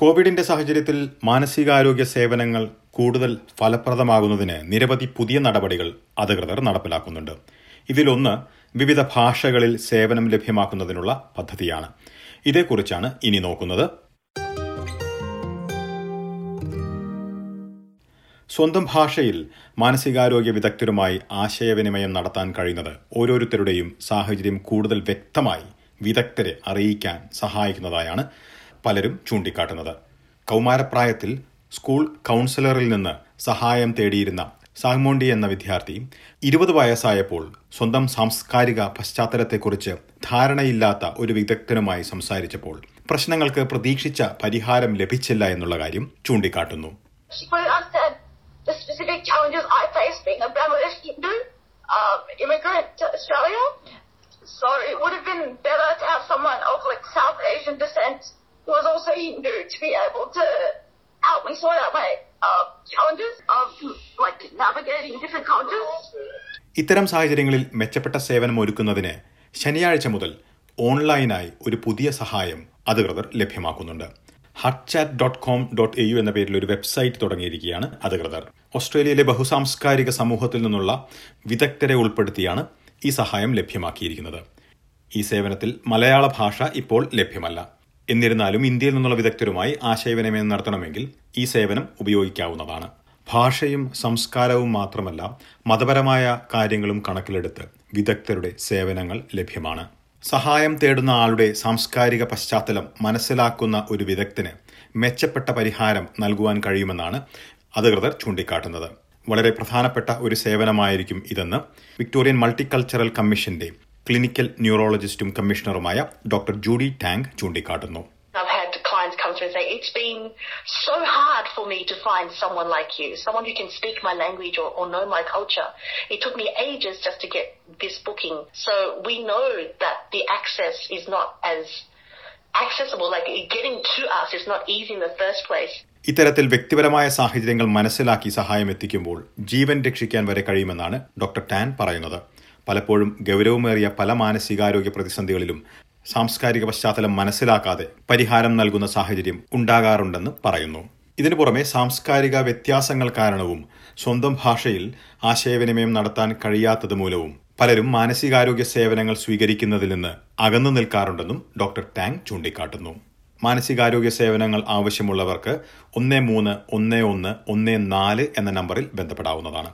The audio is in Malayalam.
കോവിഡിന്റെ സാഹചര്യത്തിൽ മാനസികാരോഗ്യ സേവനങ്ങൾ കൂടുതൽ ഫലപ്രദമാകുന്നതിന് നിരവധി പുതിയ നടപടികൾ അധികൃതർ നടപ്പിലാക്കുന്നുണ്ട്. ഇതിലൊന്ന് വിവിധ ഭാഷകളിൽ സേവനം ലഭ്യമാക്കുന്നതിനുള്ള പദ്ധതിയാണ്. ഇതേക്കുറിച്ചാണ് ഇനി നോക്കുന്നത്. സ്വന്തം ഭാഷയിൽ മാനസികാരോഗ്യ വിദഗ്ധരുമായി ആശയവിനിമയം നടത്താൻ കഴിയുന്നത് ഓരോരുത്തരുടെയും സാഹചര്യം കൂടുതൽ വ്യക്തമായി വിദഗ്ധരെ അറിയിക്കാൻ സഹായിക്കുന്നതായാണ് പലരും ചൂണ്ടിക്കാട്ടുന്നത് കൗമാരപ്രായത്തിൽ സ്കൂൾ കൗൺസിലറിൽ നിന്ന് സഹായം തേടിയിരുന്ന സാങ്മോണ്ടി എന്ന വിദ്യാർത്ഥി ഇരുപത് വയസ്സായപ്പോൾ സ്വന്തം സാംസ്കാരിക പശ്ചാത്തലത്തെക്കുറിച്ച് ധാരണയില്ലാത്ത ഒരു വിദഗ്ധനുമായി സംസാരിച്ചപ്പോൾ പ്രശ്നങ്ങൾക്ക് പ്രതീക്ഷിച്ച പരിഹാരം ലഭിച്ചില്ല എന്നുള്ള കാര്യം ചൂണ്ടിക്കാട്ടുന്നു the specific challenges I being a Hindu um, immigrant to Australia. So it would have been better to have someone of like South Asian descent who was also Hindu to be able to help me sort out my uh, challenges of like navigating different cultures. ഇത്തരം സാഹചര്യങ്ങളിൽ മെച്ചപ്പെട്ട സേവനം ഒരുക്കുന്നതിന് ശനിയാഴ്ച മുതൽ ഓൺലൈനായി ഒരു പുതിയ സഹായം അധികൃതർ ലഭ്യമാക്കുന്നുണ്ട്. Hutchat dot com dot A U എന്ന പേരിൽ ഒരു വെബ്സൈറ്റ് തുടങ്ങിയിരിക്കുകയാണ് അധികൃതർ. ഓസ്ട്രേലിയയിലെ ബഹുസാംസ്കാരിക സമൂഹത്തിൽ നിന്നുള്ള വിദഗ്ധരെ ഉൾപ്പെടുത്തിയാണ് ഈ സഹായം ലഭ്യമാക്കിയിരിക്കുന്നത്. ഈ സേവനത്തിൽ മലയാള ഭാഷ ഇപ്പോൾ ലഭ്യമല്ല. എന്നിരുന്നാലും ഇന്ത്യയിൽ നിന്നുള്ള വിദഗ്ധരുമായി ആശയവിനിമയം നടത്തണമെങ്കിൽ ഈ സേവനം ഉപയോഗിക്കാവുന്നതാണ്. ഭാഷയും സംസ്കാരവും മാത്രമല്ല മതപരമായ കാര്യങ്ങളും കണക്കിലെടുത്ത് വിദഗ്ധരുടെ സേവനങ്ങൾ ലഭ്യമാണ്. സഹായം തേടുന്ന ആളുടെ സാംസ്കാരിക പശ്ചാത്തലം മനസ്സിലാക്കുന്ന ഒരു വിദഗ്ധന് മെച്ചപ്പെട്ട പരിഹാരം നൽകുവാൻ കഴിയുമെന്നാണ് അധികൃതർ ചൂണ്ടിക്കാട്ടുന്നത്. വളരെ പ്രധാനപ്പെട്ട ഒരു സേവനമായിരിക്കും ഇതെന്ന് വിക്ടോറിയൻ മൾട്ടിക്കൾച്ചറൽ കമ്മീഷന്റെ ക്ലിനിക്കൽ ന്യൂറോളജിസ്റ്റും കമ്മീഷണറുമായ ഡോക്ടർ ജൂഡി ടാങ് ചൂണ്ടിക്കാട്ടുന്നു. ഇത്തരത്തിൽ വ്യക്തിപരമായ സാഹചര്യങ്ങൾ മനസ്സിലാക്കി സഹായം എത്തിക്കുമ്പോൾ ജീവൻ രക്ഷിക്കാൻ വരെ കഴിയുമെന്നാണ് ഡോക്ടർ ടാൻ പറയുന്നത്. പലപ്പോഴും ഗൗരവമേറിയ പല മാനസികാരോഗ്യ പ്രതിസന്ധികളിലും സാംസ്കാരിക പശ്ചാത്തലം മനസ്സിലാക്കാതെ പരിഹാരം നൽകുന്ന സാഹചര്യം ഉണ്ടാകാറുണ്ടെന്ന് പറയുന്നു. ഇതിനു പുറമെ സാംസ്കാരിക വ്യത്യാസങ്ങൾ കാരണവും സ്വന്തം ഭാഷയിൽ ആശയവിനിമയം നടത്താൻ കഴിയാത്തത് മൂലവും പലരും മാനസികാരോഗ്യ സേവനങ്ങൾ സ്വീകരിക്കുന്നതിൽ നിന്ന് അകന്നു നിൽക്കാറുണ്ടെന്നും ഡോക്ടർ ടാങ് ചൂണ്ടിക്കാട്ടുന്നു. മാനസികാരോഗ്യ സേവനങ്ങൾ ആവശ്യമുള്ളവർക്ക് ഒന്ന് മൂന്ന് ഒന്ന് ഒന്ന് ഒന്ന് നാല് എന്ന നമ്പറിൽ ബന്ധപ്പെടാവുന്നതാണ്.